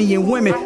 and women.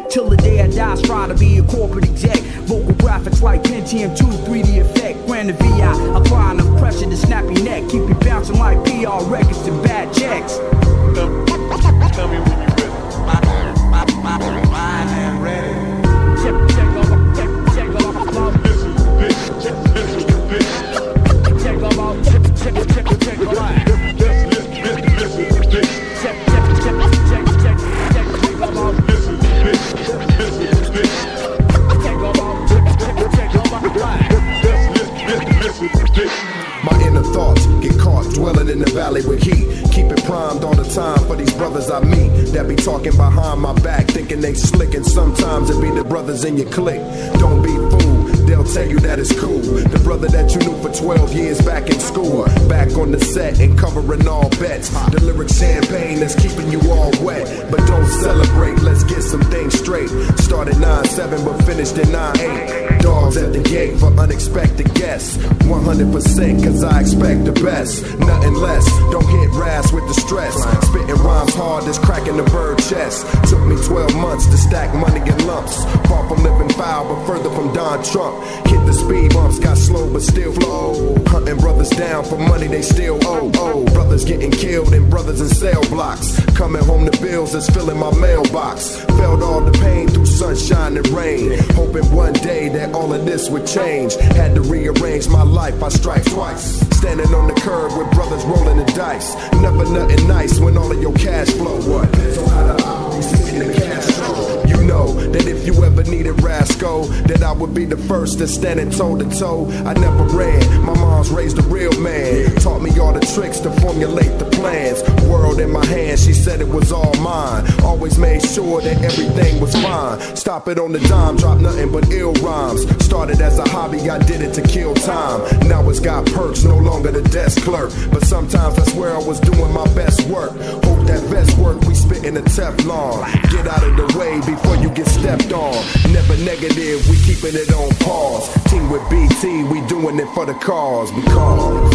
For unexpected guests. 100% cause I expect the best. Nothing less. Don't hit rass with the stress. Spitting rhymes hard as cracking the bird chest. Took me 12 months to stack money in lumps. Far from living foul, but further from Don Trump. Hit the speed bumps, got slow but still flow. Hunting brothers down for money they still owe. Oh, brothers getting killed and brothers in cell blocks. Coming home to bills that's filling my mailbox. Felt all the pain through sunshine and rain. Hoping one day that all of this would change. Had to rearrange my life, I strike twice. Standing on the curb with brothers rolling the dice. Never nothing nice when all of your cash flow. What? On how the cash flow. Know that if you ever needed Rasco, that I would be the first to stand standing toe to toe. I never ran. My mom's raised a real man. Taught me all the tricks to formulate the plans. World in my hand, she said it was all mine. Always made sure that everything was fine. Stop it on the dime, drop nothing but ill rhymes. Started as a hobby, I did it to kill time. Now it's got perks, no longer the desk clerk. But sometimes that's where I was doing my best work. Hope that best work we spit in the Teflon. Get out of the way before you get stepped on. Never negative, we keeping it on pause. Team with BT, we doing it for the cause. Because,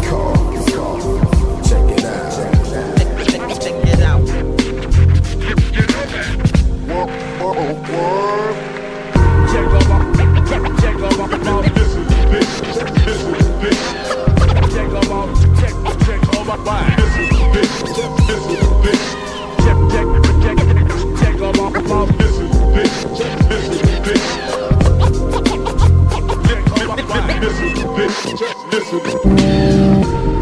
because, because. Check it out. check it out. Check, off, off, check, check, off, off, This is the bitch. This is the bitch. check, off, off, check, check, off, off. This is the bitch. This is This is the bitch.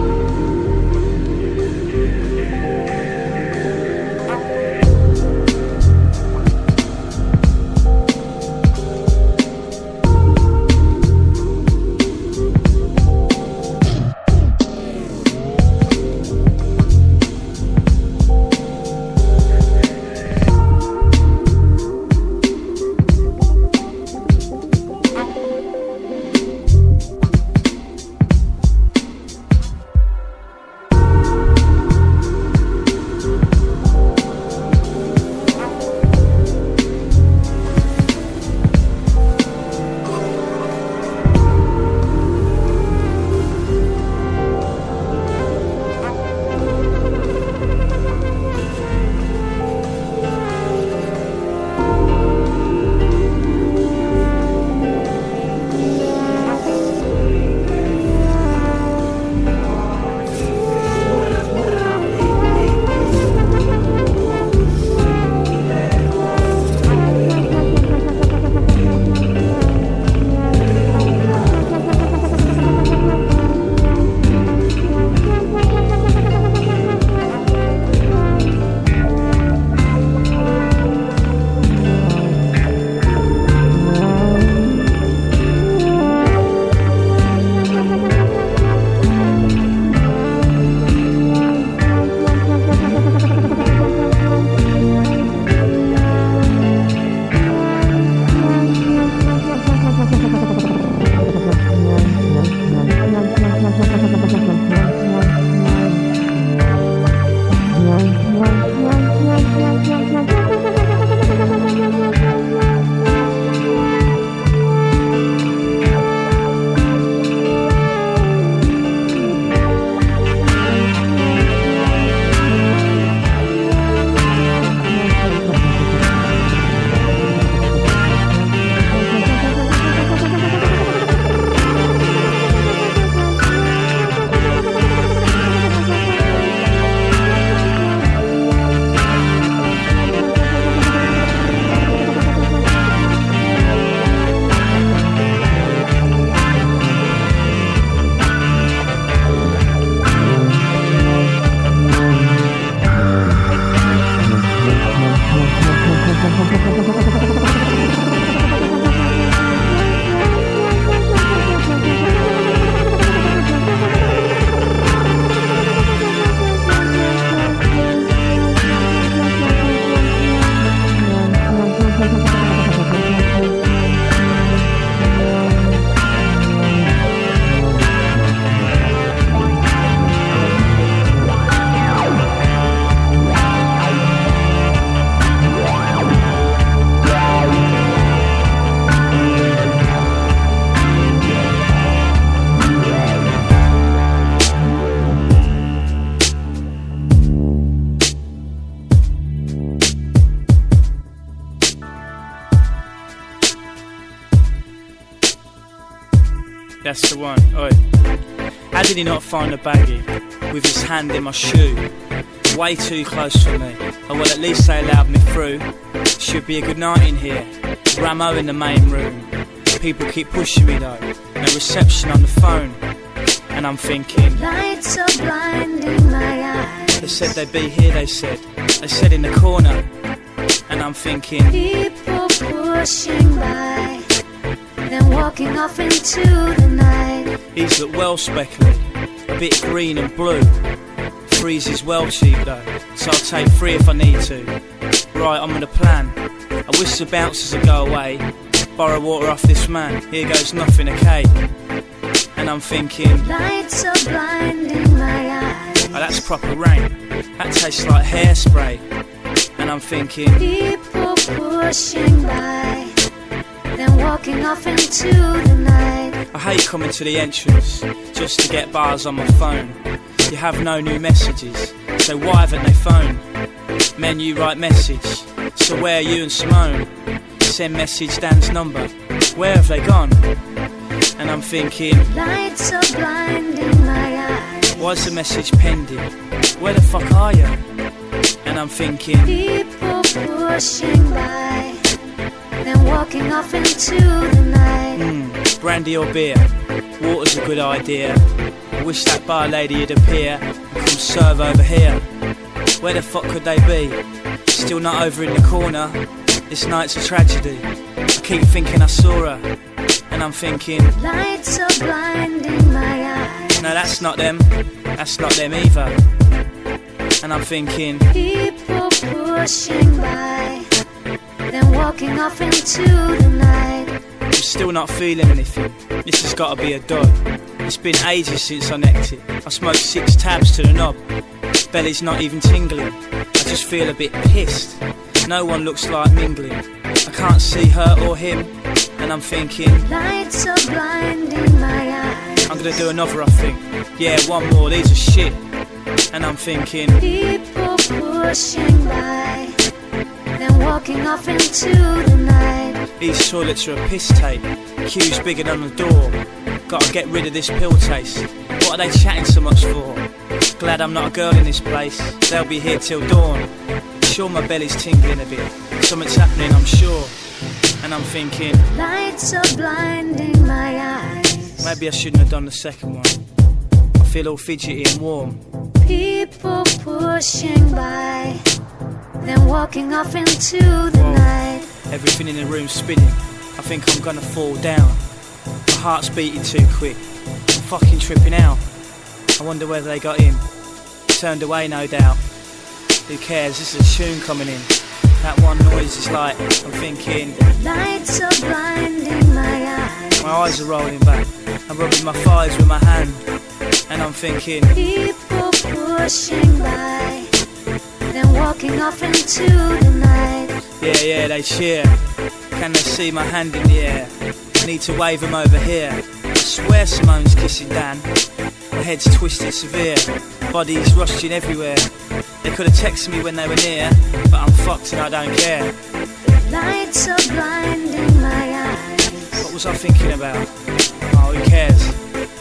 Did he not find the baggie with his hand in my shoe? Way too close for me. Oh well, at least they allowed me through. Should be a good night in here. Ramo in the main room. People keep pushing me though. No reception on the phone. And I'm thinking, Lights are blinding my eyes. they said they'd be here, they said. They said in the corner. And I'm thinking, People pushing by, then walking off into the night. These look well speckled, a bit green and blue. Three's is well cheap though, so I'll take three if I need to. Right, I'm on a plan. I wish the bouncers would go away. Borrow water off this man, here goes nothing, okay? And I'm thinking, Lights are blinding my eyes. oh, that's proper rain. That tastes like hairspray. And I'm thinking, People pushing by, then walking off into the night. I hate coming to the entrance just to get bars on my phone. You have no new messages, so why haven't they phoned? Menu write message, so where are you and Simone? Send message Dan's number, where have they gone? And I'm thinking, Lights are blinding my eyes. why's the message pending? Where the fuck are you? And I'm thinking, People pushing by, then walking off into the night. hmm, brandy or beer? Water's a good idea. I wish that bar lady would appear and come serve over here. Where the fuck could they be? Still not over in the corner. This night's a tragedy. I keep thinking I saw her, and I'm thinking, Lights are blinding my eyes. no, that's not them. That's not them either. And I'm thinking, People pushing by, then walking off into the night. I'm still not feeling anything. This has got to be a dud. It's been ages since I necked it. I smoked six tabs to the knob. Belly's not even tingling. I just feel a bit pissed. No one looks like mingling. I can't see her or him, and I'm thinking Lights are blinding my eyes. I'm gonna do another. I think. Yeah, one more. These are shit. And I'm thinking, People pushing by, walking off into the night. these toilets are a piss tape. Queues bigger than the door. Gotta get rid of this pill taste. What are they chatting so much for? Glad I'm not a girl in this place. They'll be here till dawn. Sure, my belly's tingling a bit. Something's happening, I'm sure. And I'm thinking, Lights are blinding my eyes. maybe I shouldn't have done the second one. I feel all fidgety and warm. People pushing by, then walking off into the Whoa. night. Everything in the room's spinning. I think I'm gonna fall down. My heart's beating too quick. I'm fucking tripping out. I wonder whether they got in. Turned away, no doubt. Who cares? This is a tune coming in. That one noise is like, I'm thinking, Lights are blinding my eyes. my eyes are rolling back. I'm rubbing my thighs with my hand. And I'm thinking, People pushing by, then walking off into the night. yeah, yeah, they cheer. Can they see my hand in the air? I need to wave them over here. I swear Simone's kissing Dan. My head's twisted severe, bodies rushing everywhere. They could have texted me when they were near, but I'm fucked and I don't care. The Lights are blinding my eyes. What was I thinking about? Oh, who cares?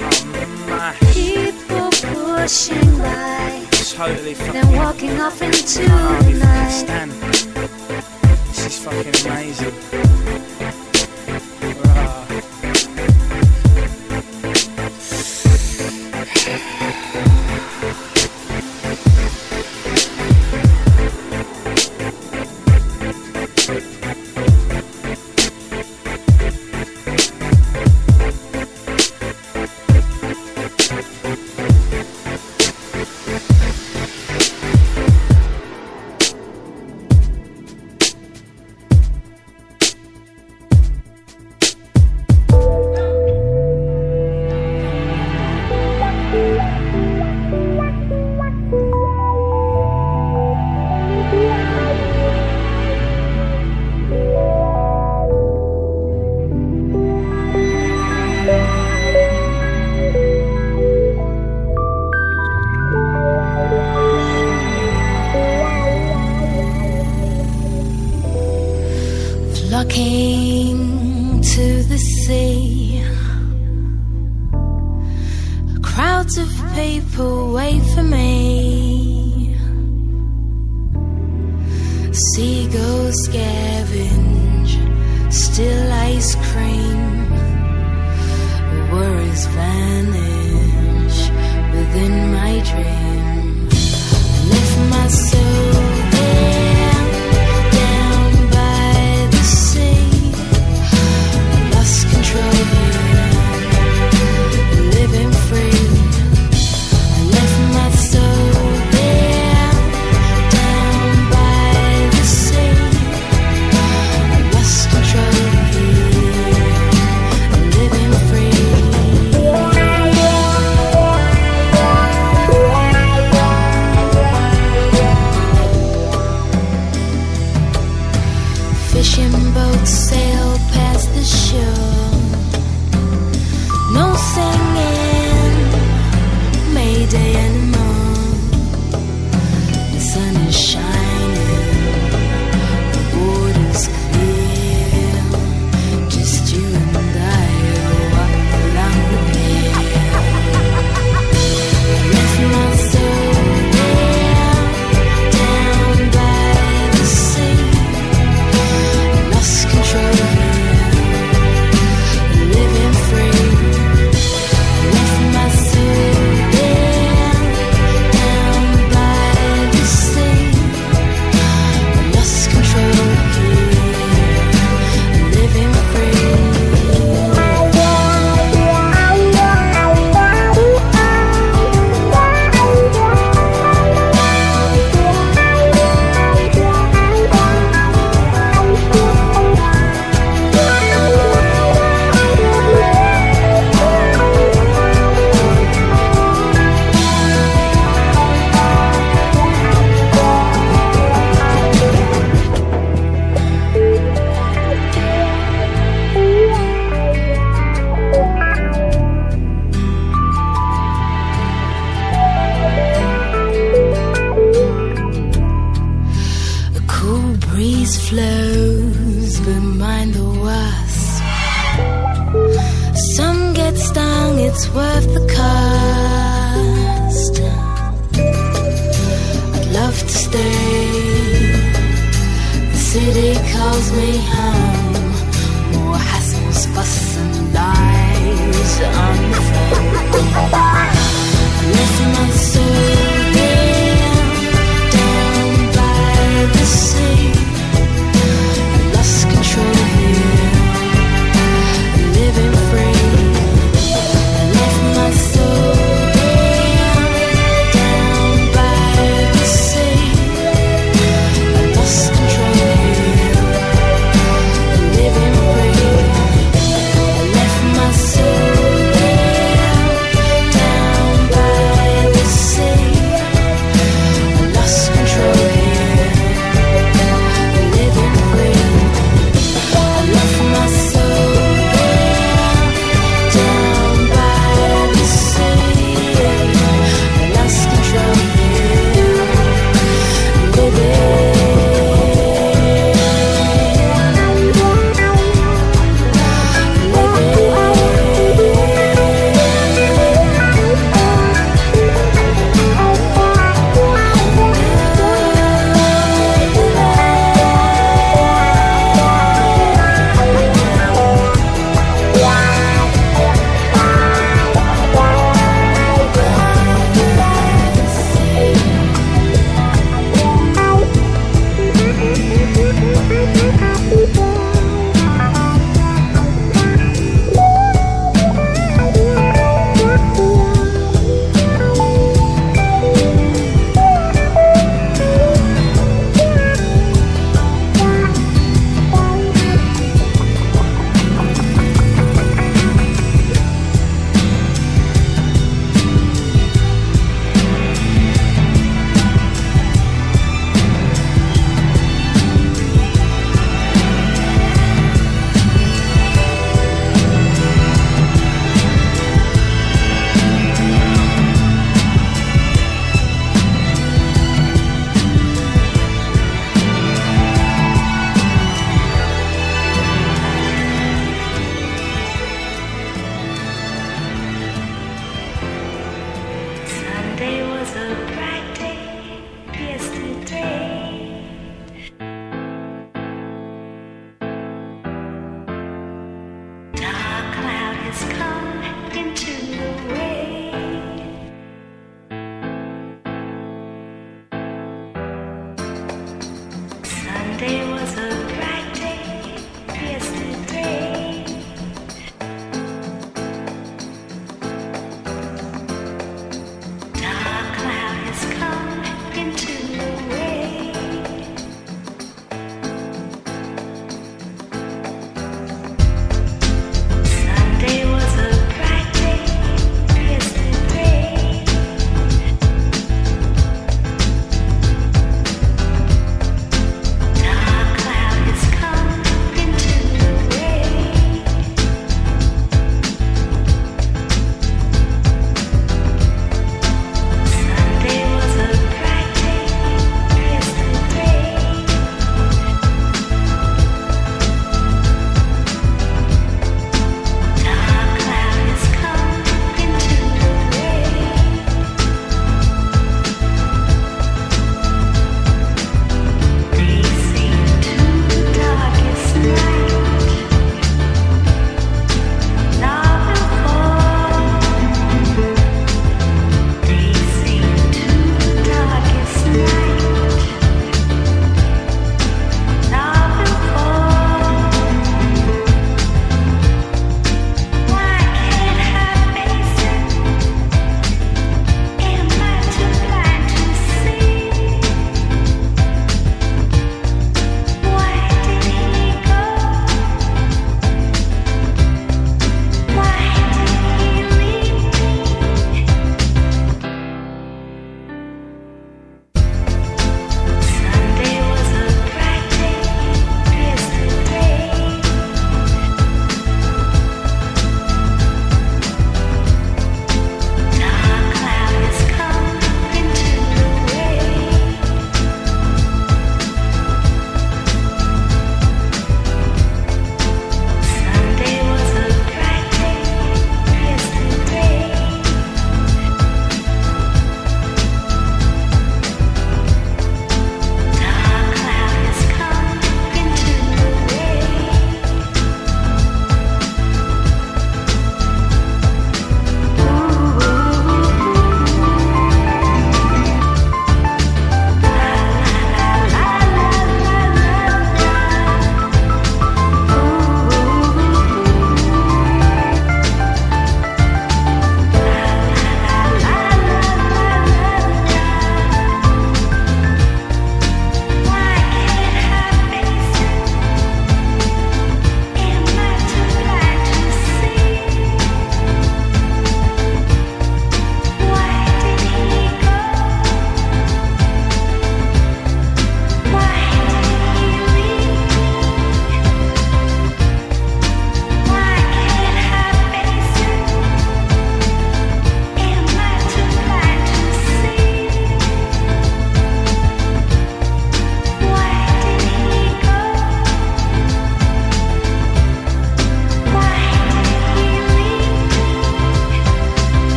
Oh, my. People pushing by, Totally fucking. then walking off into the night. stand. This is fucking amazing.